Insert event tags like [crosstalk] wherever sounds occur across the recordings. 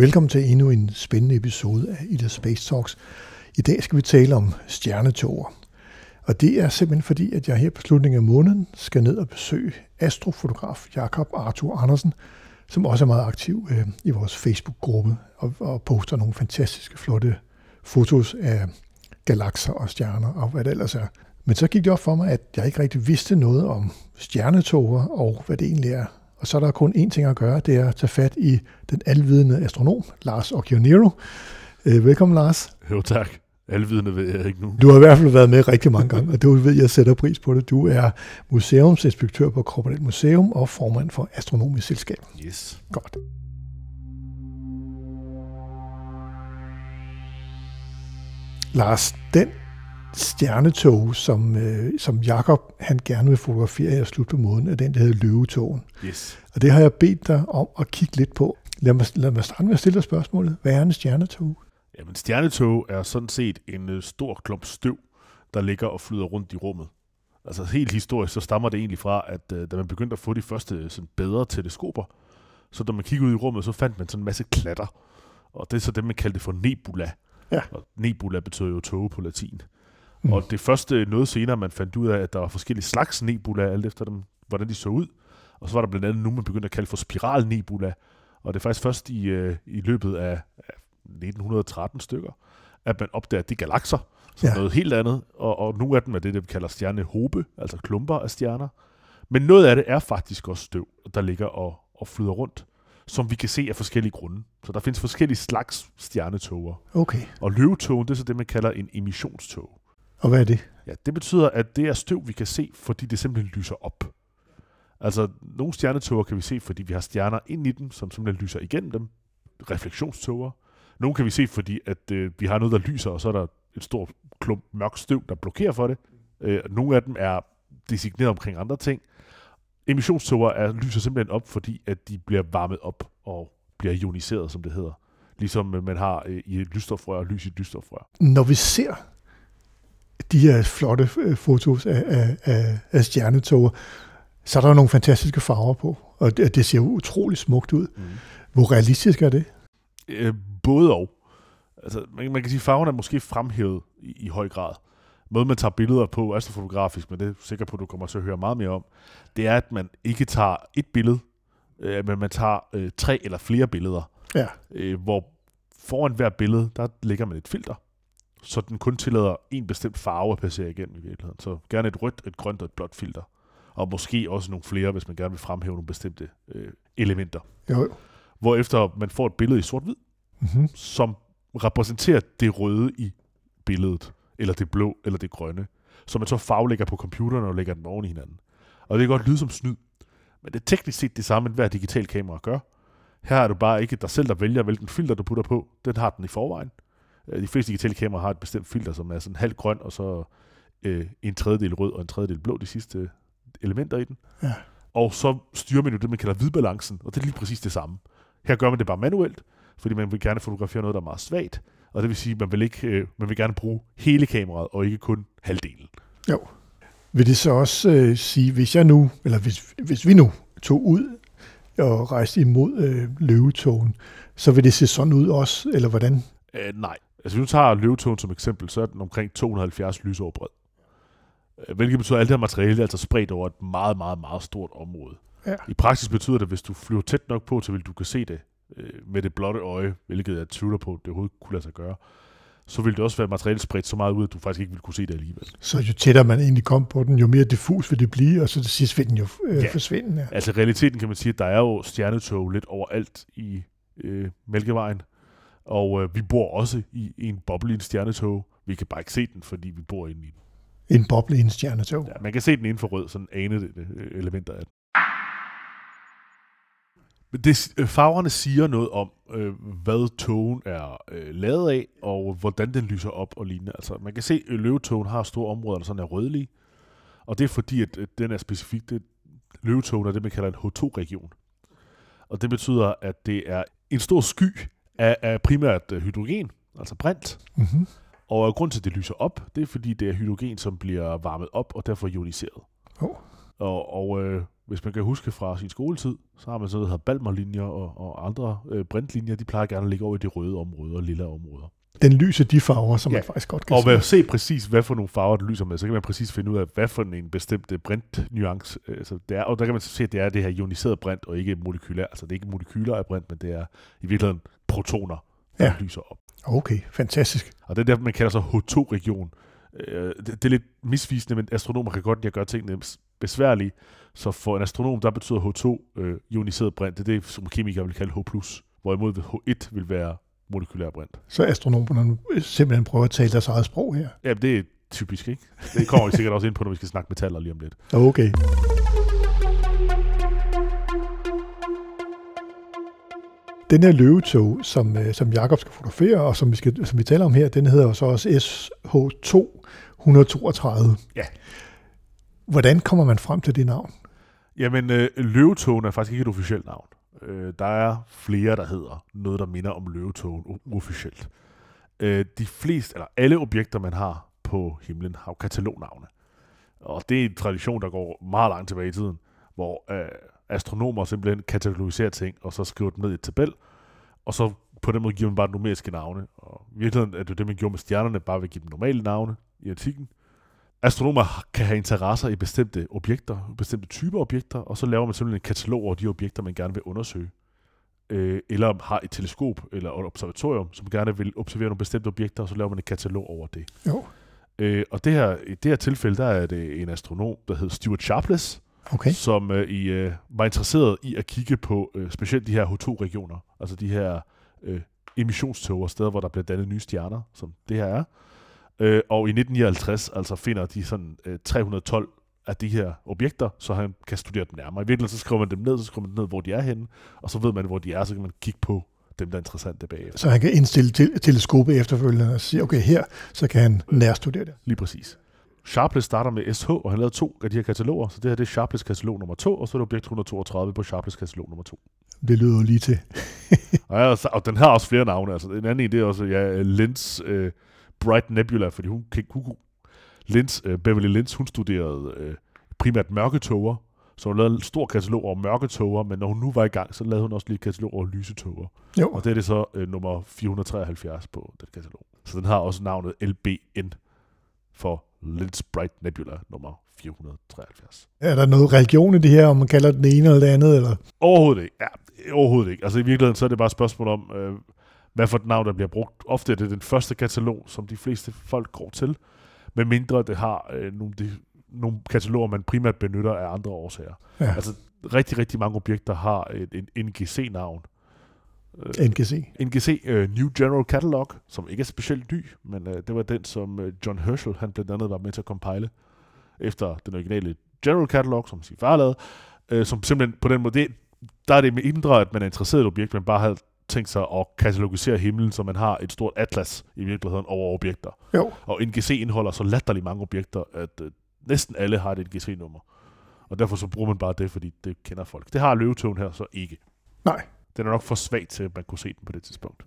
Velkommen til endnu en spændende episode af Ida Space Talks. I dag skal vi tale om stjernetoger. Og det er simpelthen fordi, at jeg her på slutningen af måneden skal ned og besøge astrofotograf Jakob Arthur Andersen, som også er meget aktiv øh, i vores Facebook-gruppe og, og poster nogle fantastiske, flotte fotos af galakser og stjerner og hvad det ellers er. Men så gik det op for mig, at jeg ikke rigtig vidste noget om stjernetoger og hvad det egentlig er. Og så er der kun én ting at gøre, det er at tage fat i den alvidende astronom, Lars Occhionero. Øh, velkommen, Lars. Jo, tak. Alvidende ved jeg ikke nu. Du har i hvert fald været med rigtig mange gange, og det ved jeg sætter pris på det. Du er museumsinspektør på Korporelt Museum og formand for Astronomisk Selskab. Yes. Godt. Lars, den stjernetog, som, øh, som Jakob han gerne vil fotografere i slut på måden, er den, der hedder Løvetogen. Yes. Og det har jeg bedt dig om at kigge lidt på. Lad mig, lad mig starte med at stille dig spørgsmålet. Hvad er en stjernetog? Jamen, stjernetog er sådan set en øh, stor klump støv, der ligger og flyder rundt i rummet. Altså helt historisk, så stammer det egentlig fra, at øh, da man begyndte at få de første sådan, bedre teleskoper, så da man kiggede ud i rummet, så fandt man sådan en masse klatter. Og det er så det, man kaldte for nebula. Ja. Og nebula betyder jo tog på latin. Mm. Og det første noget senere, man fandt ud af, at der var forskellige slags nebula, alt efter dem, hvordan de så ud. Og så var der blandt andet nu, man begyndte at kalde for spiralnebula. Og det er faktisk først i, øh, i løbet af, af 1913 stykker, at man opdager de galakser, som Ja. noget helt andet. Og, og nogle af dem er det, det vi kalder stjernehobe, altså klumper af stjerner. Men noget af det er faktisk også støv, der ligger og, og flyder rundt, som vi kan se af forskellige grunde. Så der findes forskellige slags stjernetoger. Okay. Og løvetogen, det er så det, man kalder en emissionstog. Og hvad er det? Ja, det betyder, at det er støv, vi kan se, fordi det simpelthen lyser op. Altså, nogle stjernetoger kan vi se, fordi vi har stjerner ind i dem, som simpelthen lyser igennem dem. Refleksionstoger. Nogle kan vi se, fordi at, øh, vi har noget, der lyser, og så er der et stort klump mørk støv, der blokerer for det. Øh, nogle af dem er designeret omkring andre ting. Emissionstoger er, lyser simpelthen op, fordi at de bliver varmet op og bliver ioniseret, som det hedder. Ligesom øh, man har øh, i et lysstofrør og lys i et lysstofrør. Når vi ser de her flotte øh, fotos af, af, af, af stjernetoger, så er der nogle fantastiske farver på, og det, det ser utrolig smukt ud. Mm. Hvor realistisk er det? Øh, både og. Altså, man, man kan sige, at farven er måske fremhævet i, i høj grad. Måden, man tager billeder på astrofotografisk, men det er sikker på, at du kommer til at høre meget mere om, det er, at man ikke tager et billede, øh, men man tager øh, tre eller flere billeder, Ja. øh, hvor foran hver billede, der ligger man et filter, så den kun tillader en bestemt farve at passere igennem i virkeligheden. Så gerne et rødt, et grønt og et blåt filter. Og måske også nogle flere, hvis man gerne vil fremhæve nogle bestemte øh, elementer. Jo, jo. Hvorefter man får et billede i sort-hvid, Mm-hmm. som repræsenterer det røde i billedet, eller det blå, eller det grønne, som man så farvelægger på computeren og lægger dem oven i hinanden. Og det kan godt lyde som snyd, men det er teknisk set det samme, hver digital kamera gør. Her er du bare ikke dig selv, der vælger, hvilken filter du putter på. Den har den i forvejen. Øh, De fleste digitale kameraer har et bestemt filter, som er sådan halv grøn, og så øh, en tredjedel rød og en tredjedel blå, de sidste elementer i den. Ja. Og så styrer man jo det, man kalder hvidbalancen, og det er lige præcis det samme. Her gør man det bare manuelt, fordi man vil gerne fotografere noget, der er meget svagt, og det vil sige, at man vil, ikke, øh, man vil gerne bruge hele kameraet, og ikke kun halvdelen. Jo. Vil det så også øh, sige, hvis jeg nu, eller hvis, hvis vi nu tog ud og rejste imod øh, løvetogen, så vil det se sådan ud også, eller hvordan? Øh, nej. Altså, hvis du tager løvetogen som eksempel, så er den omkring 270 lysår bred. Øh, Hvilket betyder, at alt det her materiale er altså spredt over et meget, meget, meget stort område. Ja. I praksis betyder det, at hvis du flyver tæt nok på, til vil du kan se det øh, med det blotte øje, hvilket jeg tvivler på, at det overhovedet kunne lade sig gøre, så vil det også være materiale spredt så meget ud, at du faktisk ikke vil kunne se det alligevel. Så jo tættere man egentlig kom på den, jo mere diffus vil det blive, og så til sidst vil den jo øh, Ja. forsvinde. Ja. Altså realiteten kan man sige, at der er jo stjernetog lidt overalt i øh, Mælkevejen, og øh, vi bor også i, en boble i en stjernetog. Vi kan bare ikke se den, fordi vi bor inde i den. En boble i en stjernetog. Ja, man kan se den inden for rød, sådan ane det, øh, elementer af den. Men det, øh, farverne siger noget om, øh, hvad togen er øh, lavet af, og hvordan den lyser op og lignende. Altså, man kan se, at løvetogen har store områder, der sådan er rødlige, og det er fordi, at, at den er specifikt, det, løvetogen er det, man kalder en H2-region. Og det betyder, at det er en stor sky af, af primært øh, hydrogen, altså brint, Mm-hmm. og grund til, at det lyser op, det er fordi, det er hydrogen, som bliver varmet op og derfor ioniseret. Oh. Og, og øh, hvis man kan huske fra sin skoletid, så har man sådan noget, der hedder Balmerlinjer og, og andre øh, brintlinjer, de plejer gerne at ligge over i de røde områder og lille områder. Den lyser de farver, som Ja. man faktisk godt kan Og se. ved at se præcis, hvad for nogle farver det lyser med, så kan man præcis finde ud af, hvad for en bestemt øh, brintnuance øh, altså det er. Og der kan man se, at det er det her ioniseret brint, og ikke molekylær. Altså det er ikke molekyler af brint, men det er i virkeligheden protoner, der Ja. lyser op. Okay, fantastisk. Og det er derfor, man kalder sig H2-region. Øh, det, det er lidt misvisende, men astronomer kan godt lide at gøre tingene bes- besværlige. Så for en astronom, der betyder H2 øh, ioniseret brint. Det er det, som kemikere vil kalde H+. Hvorimod H1 vil være molekylær brint. Så astronomerne simpelthen prøver at tale deres eget sprog her. Ja, det er typisk, ikke? Det kommer vi sikkert også ind på, når vi skal snakke metaller lige om lidt. Okay. Den her løvetog, som, øh, som Jakob skal fotografere, og som vi, skal, som vi taler om her, den hedder jo så også SH2 132. Ja. Hvordan kommer man frem til det navn? Jamen, øh, løvetogen er faktisk ikke et officielt navn. Øh, der er flere, der hedder noget, der minder om løvetogen uofficielt. Øh, de fleste, eller alle objekter, man har på himlen, har jo katalognavne. Og det er en tradition, der går meget langt tilbage i tiden, hvor øh, astronomer simpelthen katalogiserer ting, og så skriver dem ned i et tabel, og så på den måde giver man bare numeriske navne. Og i virkeligheden er det det, man gjorde med stjernerne, bare ved at give dem normale navne i antikken. Astronomer kan have interesser i bestemte objekter, bestemte typer objekter, og så laver man simpelthen en katalog over de objekter, man gerne vil undersøge. Øh, eller har et teleskop eller et observatorium, som gerne vil observere nogle bestemte objekter, og så laver man et katalog over det. Jo, Øh, og det her, i det her tilfælde, der er det en astronom, der hedder Stuart Sharpless, okay. som øh, i, øh, var interesseret i at kigge på øh, specielt de her H2-regioner, altså de her øh, emissionstoger, steder, hvor der bliver dannet nye stjerner, som det her er. Øh, og i 1959 altså finder de sådan øh, 312 af de her objekter, så han kan studere dem nærmere. I virkeligheden så skriver man dem ned, så skriver man ned, hvor de er henne, og så ved man, hvor de er, så kan man kigge på dem, der er interessante bagefter. Så han kan indstille til, teleskopet efterfølgende og sige, okay, her, så kan han nærstudere det. Lige præcis. Sharpless starter med SH, og han lavede to af de her kataloger, så det her det er Sharpless katalog nummer 2, og så er det objekt 132 på Sharpless katalog nummer 2. Det lyder jo lige til. [laughs] Og, ja, og så- og den har også flere navne. Altså, en anden en, det er også ja, Lens uh, Bright Nebula, fordi hun, hun, hun Lens, uh, Beverly Lens, hun studerede uh, primært mørketoger, så hun lavede en stor katalog over mørketoger, men når hun nu var i gang, så lavede hun også lige et katalog over lysetoger. Jo, Og det er det så uh, nummer 473 på den katalog. Så den har også navnet LBN for Lens Bright Nebula nummer 473. er der noget religion i det her, om man kalder det ene eller det andet? Eller? Overhovedet ikke. Ja, overhovedet ikke. Altså i virkeligheden så er det bare et spørgsmål om, øh, hvad for et navn, der bliver brugt. Ofte er det den første katalog, som de fleste folk går til, med mindre det har øh, nogle, de, nogle kataloger, man primært benytter af andre årsager. Ja, Altså rigtig, rigtig mange objekter har et, en NGC-navn. Øh, NGC. NGC, uh, New General Catalog, som ikke er specielt ny, men uh, det var den, som uh, John Herschel, han blandt andet var med til at compile, efter den originale General Catalog, som sin far lavede, uh, som simpelthen på den måde, det, der er det med indre, at man er interesseret i et objekt, man bare har tænkt sig at katalogisere himlen, så man har et stort atlas i virkeligheden over objekter. Jo, Og NGC indeholder så latterligt mange objekter, at uh, næsten alle har et NGC-nummer. Og derfor så bruger man bare det, fordi det kender folk. Det har løvetågen her så ikke. nej. Den er nok for svag til, at man kunne se den på det tidspunkt.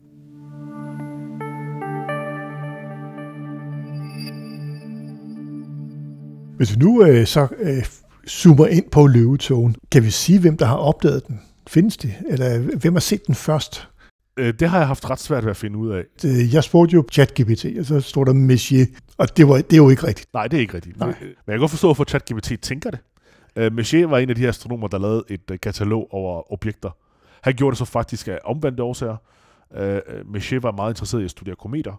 Hvis vi nu øh, så øh, zoomer ind på løvetogen, kan vi sige, hvem der har opdaget den? Findes det? Eller hvem har set den først? Øh, det har jeg haft ret svært ved at finde ud af. Øh, Jeg spurgte jo ChatGPT, og så stod der Messier, og det, var, det er jo ikke rigtigt. Nej, det er ikke rigtigt. Nej. Men jeg kan godt forstå, hvorfor ChatGPT tænker det. Uh, Messier var en af de her astronomer, der lavede et katalog over objekter. Han gjorde det så faktisk af omvendte årsager. Uh, Messier var meget interesseret i at studere kometer,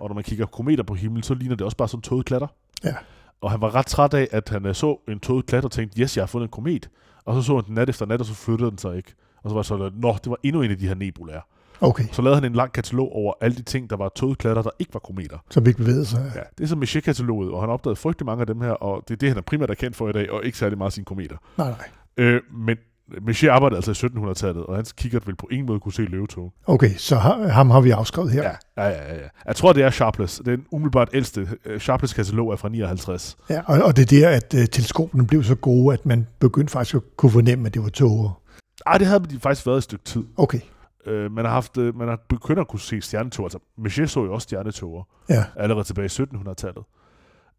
og når man kigger kometer på himlen, så ligner det også bare som tåget klatter. Ja. Og han var ret træt af, at han uh, så en tåget klatter og tænkte, yes, jeg har fundet en komet. Og så så han den nat efter nat, og så flyttede den sig ikke. Og så var det sådan, nå, det var endnu en af de her nebulaer. Okay, Så lavede han en lang katalog over alle de ting, der var tåget klatter, der ikke var kometer. som ikke bevægede sig. Ja, det er som Messier-kataloget, og han opdagede frygtelig mange af dem her, og det er det, han er primært er kendt for i dag, og ikke særlig meget sine kometer. Nej, nej. Øh, men Messier arbejdede altså i 1700-tallet, og hans kikkert vil på ingen måde kunne se løvetog. Okay, så ha- ham har vi afskrevet her. Ja, ja, ja, ja. Jeg tror, det er Sharpless. Den umiddelbart ældste. Øh, Sharpless katalog er fra 59. Ja, og, og det er der, at uh, teleskoperne blev så gode, at man begyndte faktisk at kunne fornemme, at det var tåger. Ej, det havde de faktisk været et stykke tid. Okay, Øh, man har haft, øh, man har begyndt at kunne se stjernetog. Altså, Messier så jo også stjernetoger ja. allerede tilbage i 1700-tallet.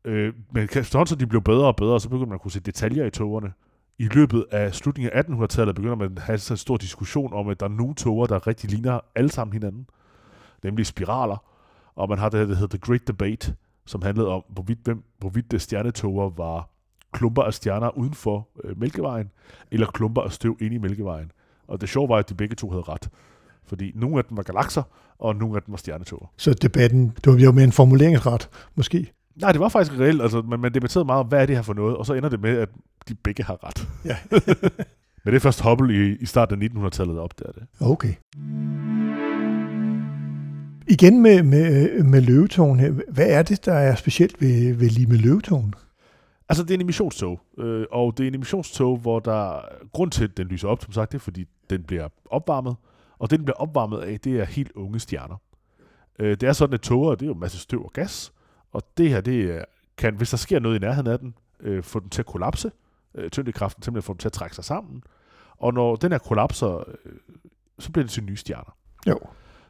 Øh, men efterhånden, så de blev bedre og bedre, så begyndte man at kunne se detaljer i togerne. I løbet af slutningen af 1800-tallet begynder man at have sådan en stor diskussion om, at der er nogle toger, der rigtig ligner alle sammen hinanden. Nemlig spiraler. Og man har det, der hedder The Great Debate, som handlede om, hvorvidt, hvem, hvorvidt øh, det stjernetoger var klumper af stjerner uden for øh, Mælkevejen, eller klumper af støv inde i Mælkevejen. Og det sjove var, at de begge to havde ret. Fordi nogle af dem var galakser, og nogle af dem var stjernetoger. Så debatten, det var jo mere en formuleringsret, måske. Nej, det var faktisk reelt. Altså, man, man debatterede meget om, hvad er det her for noget, og så ender det med, at de begge har ret. Ja. [laughs] Men det er først Hubble i, i starten af 1900-tallet, der opdager det. Okay. Igen med, med, med løvetågen her. Hvad er det, der er specielt ved, ved lige med løvetågen? Altså, det er en emissionstog, øh, og det er en emissionstog, hvor der grund til, at den lyser op, som sagt, det er, fordi den bliver opvarmet, og det, den bliver opvarmet af, det er helt unge stjerner. Øh, det er sådan, at toger, det er jo en masse støv og gas, og det her, det kan, hvis der sker noget i nærheden af den, øh, få den til at kollapse, øh, tyngdekraften simpelthen få den til at trække sig sammen, og når den her kollapser, øh, så bliver det til nye stjerner. Jo.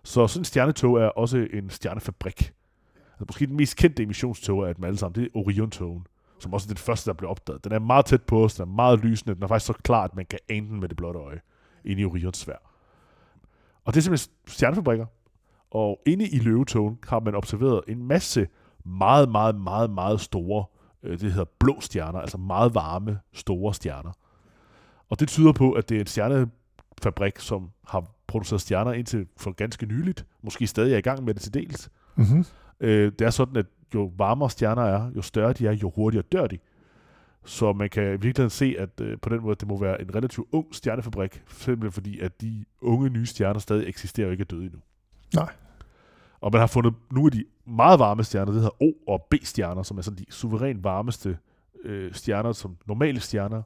Så sådan en stjernetog er også en stjernefabrik. Altså, måske den mest kendte emissionstog af dem alle sammen, det er Orion-togen, som også er den første, der blev opdaget. Den er meget tæt på os, den er meget lysende, den er faktisk så klar, at man kan ane den med det blotte øje, inde i Orions svær. Og det er simpelthen stjernefabrikker. Og inde i løvetogen har man observeret en masse meget, meget, meget, meget store, øh, det hedder blå stjerner, altså meget varme, store stjerner. Og det tyder på, at det er en stjernefabrik, som har produceret stjerner indtil for ganske nyligt, måske stadig er i gang med det til dels. Mm-hmm. Øh, det er sådan, at jo varmere stjerner er, jo større de er, jo hurtigere dør de. Så man kan i virkeligheden se, at øh, på den måde, det må være en relativt ung stjernefabrik, simpelthen fordi, at de unge nye stjerner stadig eksisterer og ikke er døde endnu. Nej. Og man har fundet nogle af de meget varme stjerner, det hedder O- og B-stjerner, som er sådan de suverænt varmeste øh, stjerner, som normale stjerner,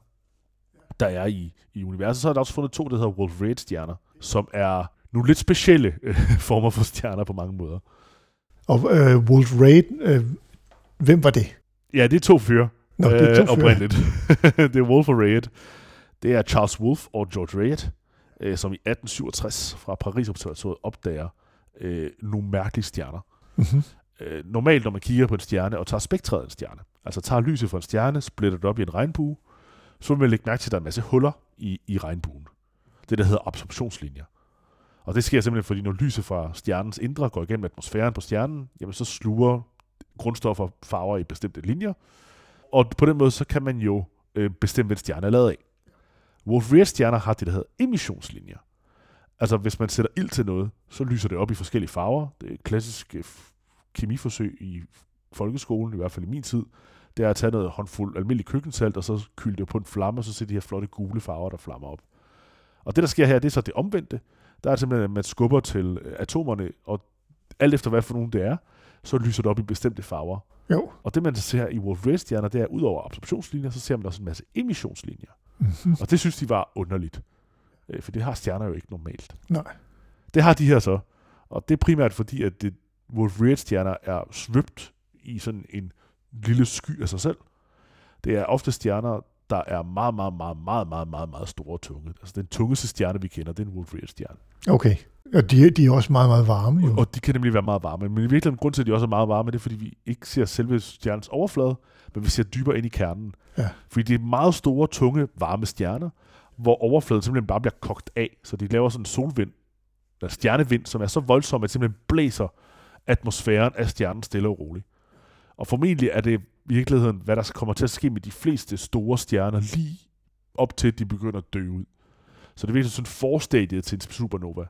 der er i, i universet. Så er der også fundet to, der hedder Wolf-Rayet-stjerner, som er nogle lidt specielle øh, [laughs] former for stjerner på mange måder. Og øh, Wolf Raid, øh, hvem var det? Ja, det er to fyre. Nå, det er to fyre. oprindeligt. [laughs] det er Wolf og Rayet. Det er Charles Wolf og George Rayet, øh, som i 1867 fra Paris Observatoriet opdager øh, nogle mærkelige stjerner. Mm-hmm. Øh, normalt, når man kigger på en stjerne og tager spektret af en stjerne, altså tager lyset fra en stjerne, splitter det op i en regnbue, så vil man lægge mærke til, at der er en masse huller i, i regnbuen. Det, der hedder absorptionslinjer. Og det sker simpelthen, fordi når lyset fra stjernens indre går igennem atmosfæren på stjernen, jamen så sluger grundstoffer farver i bestemte linjer, og på den måde, så kan man jo øh, bestemme, hvad stjerne er lavet af. Wolf-Rayet stjerner har det, der hedder emissionslinjer. Altså, hvis man sætter ild til noget, så lyser det op i forskellige farver. Det er et klassisk øh, kemiforsøg i folkeskolen, i hvert fald i min tid. Det er at tage noget håndfuld almindelig køkkensalt, og så kylde det på en flamme, og så ser de her flotte gule farver, der flammer op. Og det, der sker her, det er så det omvendte. Der er simpelthen, at man skubber til øh, atomerne, og alt efter hvad for nogen det er, så lyser det op i bestemte farver. Jo. Og det, man ser i Wolf Rayet stjerner, det er, ud over absorptionslinjer, så ser man også en masse emissionslinjer. Mm-hmm. Og det synes de var underligt. Øh, For det har stjerner jo ikke normalt. Nej. Det har de her så. Og det er primært fordi, at det, Wolf Rayet stjerner er svøbt i sådan en lille sky af sig selv. Det er ofte stjerner, der er meget, meget, meget, meget, meget, meget, meget store og tunge. Altså den tungeste stjerne, vi kender, det er en Wolf Rayet stjerne. Okay. Og de, de er også meget, meget varme, jo. Og de kan nemlig være meget varme. Men i virkeligheden, grund til, at de også er meget varme, det er, fordi vi ikke ser selve stjernens overflade, men vi ser dybere ind i kernen. Ja. Fordi det er meget store, tunge, varme stjerner, hvor overfladen simpelthen bare bliver kogt af. Så de laver sådan en solvind, eller stjernevind, som er så voldsom, at det simpelthen blæser atmosfæren af stjernen stille og roligt. Og formentlig er det i virkeligheden, hvad der kommer til at ske med de fleste store stjerner, lige op til, at de begynder at dø ud. Så det er virkelig sådan forstadiet til en supernova,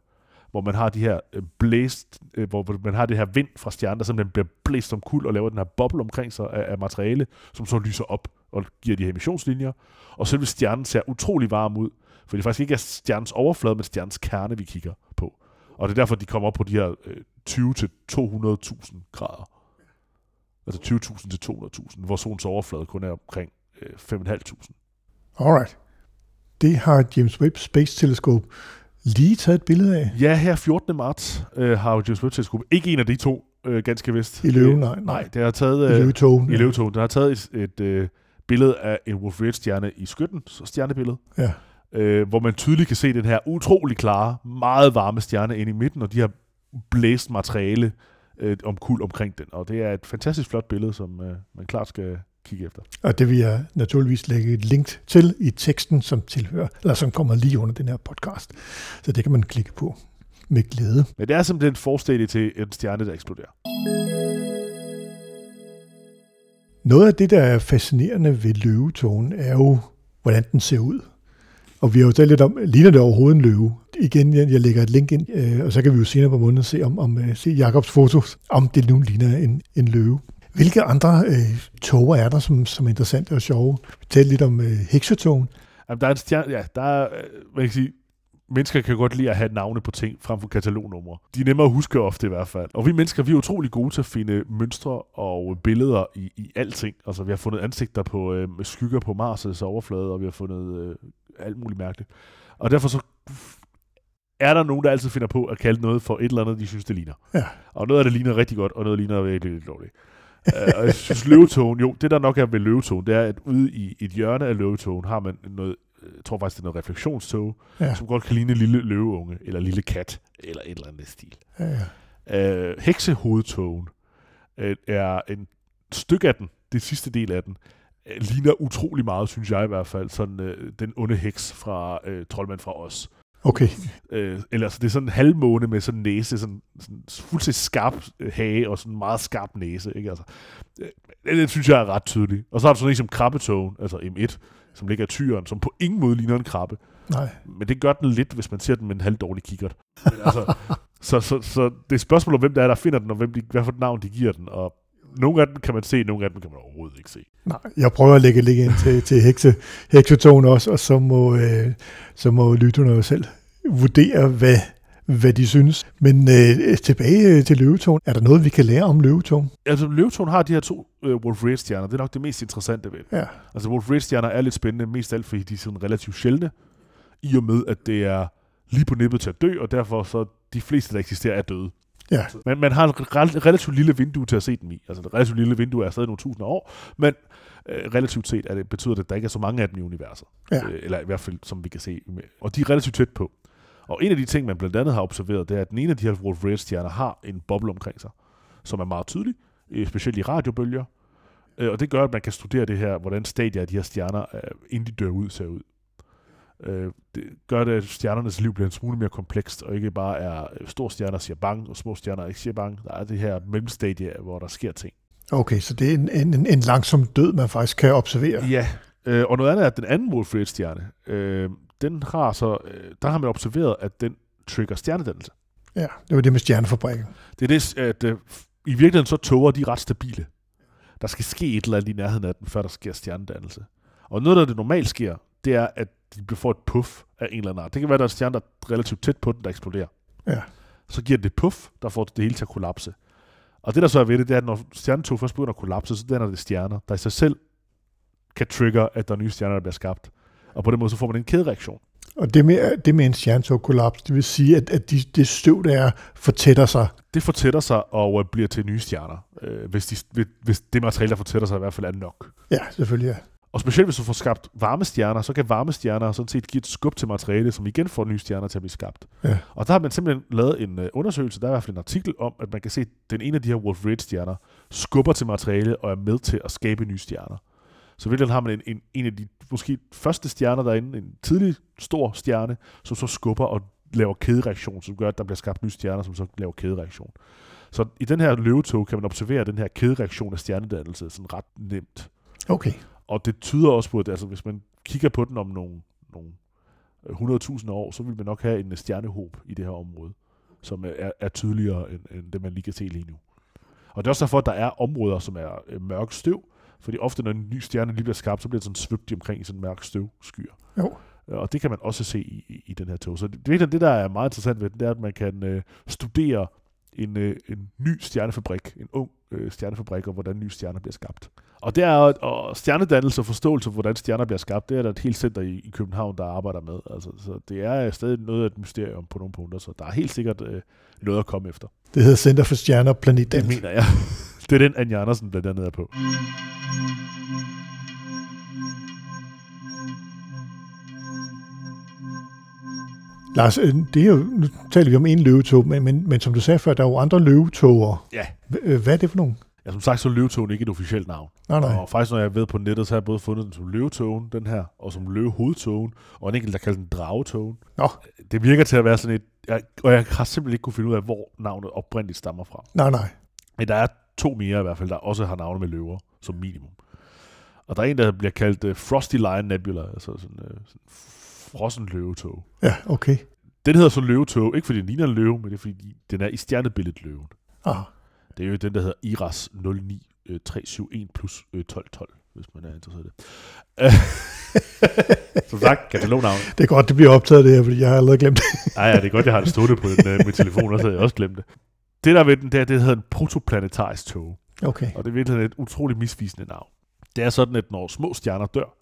hvor man har de her øh, blæst, øh, hvor man har det her vind fra stjernen, der simpelthen bliver blæst som kul og laver den her boble omkring sig af, af materiale, som så lyser op og giver de her emissionslinjer. Og selve stjernen ser utrolig varm ud, for det faktisk ikke er stjernens overflade, men stjernens kerne, vi kigger på. Og det er derfor, de kommer op på de her øh, 20-200.000 grader. Altså 20.000 til 200.000, hvor solens overflade kun er omkring 5.500. Alright. det har James Webb Space Telescope lige taget et billede af. Ja, her 14. marts øh, har jo James Webb Teleskop, ikke en af de to, øh, ganske vist. I løven, nej, nej. Det har taget... I Øh, løvetogen. I løvetogen. Den har taget et, et øh, billede af en Wolf Rayet stjerne i skytten, så stjernebillede, Ja. øh, hvor man tydeligt kan se den her utrolig klare, meget varme stjerne inde i midten, og de har blæst materiale øh, om kul omkring den. Og det er et fantastisk flot billede, som øh, man klart skal kigge efter. Og det vil jeg naturligvis lægge et link til i teksten, som tilhører, eller som kommer lige under den her podcast. Så det kan man klikke på med glæde. Men det er simpelthen en forstadie til en stjerne, der eksploderer. Noget af det, der er fascinerende ved løvetågen, er jo, hvordan den ser ud. Og vi har jo talt lidt om, ligner det overhovedet en løve? Igen, jeg, jeg lægger et link ind, øh, og så kan vi jo senere på måneden se, om, om øh, se Jakobs fotos, om det nu ligner en, en løve. Hvilke andre øh, toger er der, som, som er interessante og sjove? Talte lidt om øh, heksetogen. Jamen, der er en stjerne, ja, der er, øh, man kan sige, mennesker kan godt lide at have navne på ting frem for katalognumre. De er nemmere at huske ofte i hvert fald. Og vi mennesker, vi er utrolig gode til at finde mønstre og billeder i, i alting. Altså, vi har fundet ansigter på øh, skygger på Mars' overflade, og vi har fundet øh, alt muligt mærkeligt. Og derfor så er der nogen, der altid finder på at kalde noget for et eller andet, de synes, det ligner. Ja. Og noget af det ligner rigtig godt, og noget ligner virkelig lidt dårligt. Uh, og jeg synes, løvetogen, jo, det der nok er ved løvetogen, det er, at ude i et hjørne af løvetogen har man noget, jeg tror faktisk, det er noget refleksionstog, Ja. som godt kan ligne en lille løveunge, eller lille kat, eller et eller andet stil. Ja, ja. Uh, heksehovedtogen uh, er en stykke af den, det sidste del af den, uh, ligner utrolig meget, synes jeg i hvert fald, sådan uh, den onde heks fra uh, Troldmand fra os. Okay. Øh, eller altså, det er sådan en halvmåne med sådan en næse, sådan, sådan fuldstændig skarp øh, hage og sådan en meget skarp næse. Ikke? Altså, øh, det, det, synes jeg er ret tydeligt. Og så har du sådan en som krabbetogen, altså M1, som ligger i tyren, som på ingen måde ligner en krabbe. Nej. Men det gør den lidt, hvis man ser den med en halv dårlig kikkert. Men altså, så, så, så, det er et spørgsmål om, hvem der er, der finder den, og hvem de, hvad for et navn de giver den. Og nogle af dem kan man se, nogle af dem kan man overhovedet ikke se. Nej, jeg prøver at lægge link ind til, til hekse, heksetogen også, og så må, øh, så må lytterne jo selv vurdere, hvad, hvad de synes. Men øh, tilbage øh, til løvetogen. Er der noget, vi kan lære om løvetogen? Altså, løvetogen har de her to øh, Wolf Rayet stjerner. Det er nok det mest interessante ved. Ja. Altså Wolf Rayet stjerner er lidt spændende, mest alt fordi de er sådan relativt sjældne, i og med at det er lige på nippet til at dø, og derfor så de fleste, der eksisterer, er døde. Ja. Men man har et rel- relativt lille vindue til at se dem i. Altså et relativt lille vindue er stadig nogle tusind år, men øh, relativt set er det, betyder det, at der ikke er så mange af dem i universet. Ja. Øh, eller i hvert fald, som vi kan se. Og de er relativt tæt på. Og en af de ting, man blandt andet har observeret, det er, at den ene af de her Wolf Rayet stjerner har en boble omkring sig, som er meget tydelig, øh, specielt i radiobølger. Øh, og det gør, at man kan studere det her, hvordan stadier af de her stjerner, øh, inden de dør ud, ser ud. Øh, det gør det, at stjernernes liv bliver en smule mere komplekst, og ikke bare er øh, store stjerner siger bang, og små stjerner ikke siger bang. Der er det her mellemstadie, hvor der sker ting. Okay, så det er en, en, en langsom død, man faktisk kan observere. Ja, øh, og noget andet er, at den anden Wolf stjerne, øh, den har så, øh, der har man observeret, at den trigger stjernedannelse. Ja, det var det med stjernefabrikken. Det er det, at øh, i virkeligheden så toger de er ret stabile. Der skal ske et eller andet i nærheden af den, før der sker stjernedannelse. Og noget, der det normalt sker, det er, at de får et puff af en eller anden art. Det kan være, at der er en stjerne, der er relativt tæt på den, der eksploderer. Ja. Så giver det et puff, der får det hele til at kollapse. Og det, der så er ved det, det er, at når stjernetog først begynder at kollapse, så danner det stjerner, der i sig selv kan trigge, at der er nye stjerner, der bliver skabt. Og på den måde, så får man en kædereaktion. Og det med, det med en stjernetog-kollaps, det vil sige, at, at de, det støv, der er, fortætter sig. Det fortætter sig og øh, bliver til nye stjerner, øh, hvis, de, hvis det materiale, der fortætter sig, i hvert fald er nok. Ja, selvfølgelig ja. Og specielt hvis du får skabt varme stjerner, så kan varme stjerner sådan set give et skub til materiale, som igen får nye stjerner til at blive skabt. Ja. Og der har man simpelthen lavet en uh, undersøgelse, der er i hvert fald en artikel om, at man kan se, at den ene af de her Wolf Rayet stjerner skubber til materiale og er med til at skabe nye stjerner. Så virkelig har man en, en, en af de måske første stjerner derinde, en tidlig stor stjerne, som så skubber og laver kædereaktion, som gør, at der bliver skabt nye stjerner, som så laver kædereaktion. Så i den her løvetog kan man observere den her kædereaktion af stjernedannelse sådan ret nemt. Okay. Og det tyder også på, at altså, hvis man kigger på den om nogle, nogle 100.000 år, så vil man nok have en stjernehåb i det her område, som er, er tydeligere end, end det, man lige kan se lige nu. Og det er også derfor, at der er områder, som er øh, mørk støv, fordi ofte, når en ny stjerne lige bliver skabt, så bliver den sådan svøbt omkring i sådan mørk støvskyer. Jo. Øh, Og det kan man også se i, i, i den her tog. Så det, det, det, der er meget interessant ved den, det er, at man kan øh, studere en, øh, en ny stjernefabrik, en ung øh, stjernefabrikker, hvordan nye stjerner bliver skabt. Og det er og stjernedannelse og forståelse for, hvordan stjerner bliver skabt, det er der et helt center i, i København, der arbejder med. Altså, så det er stadig noget af et mysterium på nogle punkter, så der er helt sikkert øh, noget at komme efter. Det hedder Center for Stjerner og Planet Det mener jeg. [laughs] det er den, Anja Andersen blandt andet er på. Lars, øh, det er jo, nu taler vi om en løvetog, men, men, men som du sagde før, der er jo andre løvetoger. Ja. Øh, Hvad er det for nogen? Ja, som sagt, så er løvetogen ikke et officielt navn. Nej, nej. Og faktisk, når jeg ved på nettet, så har jeg både fundet den som løvetogen, den her, og som løvehovedtogen, og en enkelt, der kalder den dragetogen. Nå. Det virker til at være sådan et... Jeg, og jeg har simpelthen ikke kunne finde ud af, hvor navnet oprindeligt stammer fra. Nej, nej. Men der er to mere i hvert fald, der også har navne med løver, som minimum. Og der er en, der bliver kaldt uh, Frosty Lion Nebula, altså sådan, uh, sådan frossen løvetog. Ja, okay. Den hedder så løvetog, ikke fordi den ligner en løve, men det er fordi, den er i stjernebilledet løven. Ah, Det er jo den, der hedder IRAS 09371 plus øh, 1212, hvis man er interesseret i det. [laughs] Som sagt, katalognavn. det er godt, det bliver optaget det her, fordi jeg har allerede glemt det. [laughs] Ej, ja, det er godt, jeg har det stående på den, øh, min telefon, og så havde jeg også glemt det. Det der ved den, det, er, det hedder en protoplanetarisk tog. Okay. Og det er virkelig et utroligt misvisende navn. Det er sådan, at når små stjerner dør,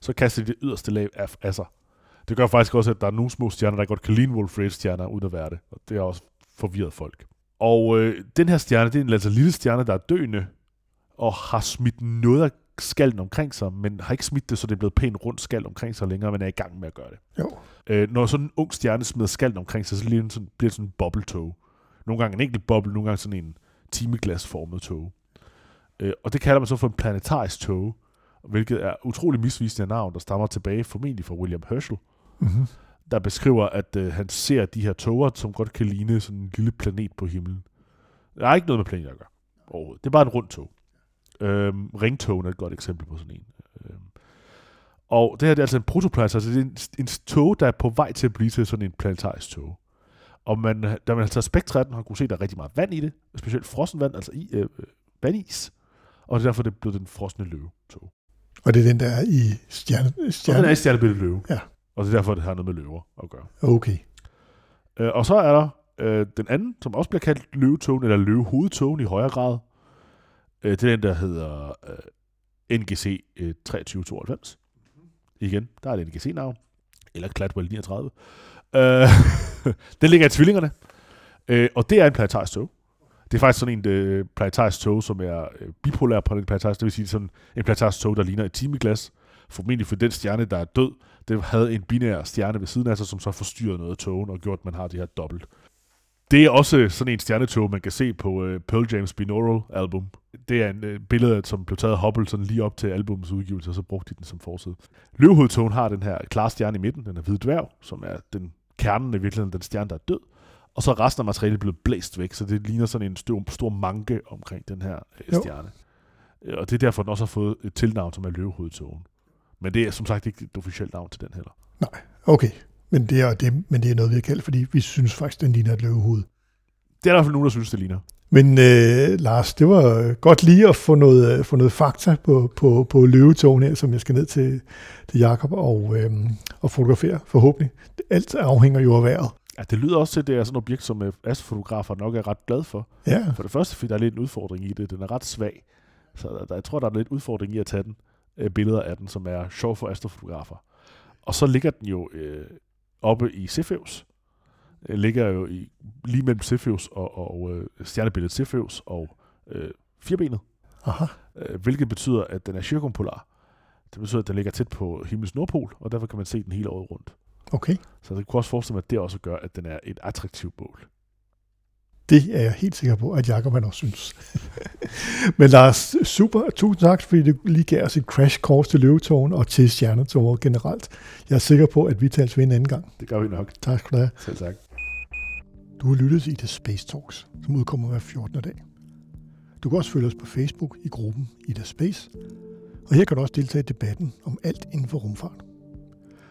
så kaster de det yderste lag af, af sig. Det gør faktisk også, at der er nogle små stjerner, der godt kan ligne Wolf stjerner uden at være det. Og det har også forvirret folk. Og øh, den her stjerne, det er en altså lille stjerne, der er døende, og har smidt noget af skallen omkring sig, men har ikke smidt det, så det er blevet pænt rundt skal omkring sig længere, men er i gang med at gøre det. Jo. Øh, når sådan en ung stjerne smider skallen omkring sig, så bliver det sådan, bliver sådan en bobbletog. Nogle gange en enkelt boble, nogle gange sådan en timeglasformet tog. Øh, og det kalder man så for en planetarisk tog, hvilket er utrolig misvisende navn, der stammer tilbage formentlig fra William Herschel, Mm-hmm. der beskriver, at øh, han ser de her toger, som godt kan ligne sådan en lille planet på himlen. Der er ikke noget med planeter at gøre. overhovedet. Det er bare en rund tog. Øhm, ringtogen er et godt eksempel på sådan en. Øhm, og det her det er altså en protoplanet, altså det er en, en tog, der er på vej til at blive til sådan en planetarisk tog. Og man, da man har taget spektret af den, har man kunne se, at der er rigtig meget vand i det, specielt frossen vand, altså i, øh, øh, vandis. Og det er derfor, det er blevet den frosne løvetog. Og det er den, der er i stjerne... Og den er stjerne. i stjernebilledet løve. Ja. Og det er derfor, det har noget med løver at gøre. Okay. Øh, og så er der øh, den anden, som også bliver kaldt løvetogen, eller løvehovedtogen i højere grad. Øh, det er den, der hedder øh, NGC øh, 2392. Igen, der er det NGC-navn. Eller Cladwell 39. Øh, [laughs] den ligger i tvillingerne. Øh, og det er en planetarisk tog. Det er faktisk sådan en øh, planetarisk tog, som er øh, bipolær på den planetarisk. Det vil sige sådan en planetarisk tog, der ligner et timeglas. Formentlig for den stjerne, der er død, det havde en binær stjerne ved siden af sig, som så forstyrrede noget af togen og gjort, at man har det her dobbelt. Det er også sådan en stjernetog, man kan se på uh, Pearl James Binaural album. Det er en uh, billede, som blev taget af Hubble sådan lige op til albumets udgivelse, og så brugte de den som forside. Løvehovedtogen har den her klare stjerne i midten, den er hvide dværg, som er den kernen i virkeligheden, den stjerne, der er død. Og så er resten af materialet blevet blæst væk, så det ligner sådan en stor, stor manke omkring den her uh, Jo. stjerne. Øh, Og det er derfor, den også har fået et tilnavn, som er løvehovedtogen. Men det er som sagt ikke et officielt navn til den heller. Okay. Men det, er, det, men det er noget, vi har kaldt, fordi vi synes faktisk, den ligner et løvehoved. Det er der i hvert fald nogen, der synes, det ligner. Men øh, Lars, det var øh, godt lige at få noget, øh, få noget fakta på, på, på løvetogen her, som jeg skal ned til, til Jakob og, øh, og fotografere forhåbentlig. Alt afhænger jo af vejret. Ja, det lyder også til, at det er sådan et objekt, som øh, astrofotografer nok er ret glad for. Ja, For det første, fordi der er lidt en udfordring i det. Den er ret svag. Så der, der, jeg tror, der er lidt udfordring i at tage den, øh, billeder af den, som er sjov for astrofotografer. Og så ligger den jo øh, oppe i Cepheus. Øh, ligger jo i, lige mellem Cepheus og, og øh, stjernebilledet Cepheus og øh, firbenet. aha. øh, hvilket betyder, at den er cirkumpolar. Det betyder, at den ligger tæt på himlens nordpol, og derfor kan man se den hele året rundt. Okay. Så det kunne også forestille mig, at det også gør, at den er et attraktivt mål. Det er jeg helt sikker på, at Jakob han også synes. [laughs] Men Lars, super. Tusind tak, fordi du lige gav os et crash course til løvetogen og til stjernetogen generelt. Jeg er sikker på, at vi tales ved en anden gang. Det gør vi nok. Tak skal du have. Selv tak. Du har lyttet til Ida Space Talks, som udkommer hver 14. dag. Du kan også følge os på Facebook i gruppen Ida Space, og her kan du også deltage i debatten om alt inden for rumfart.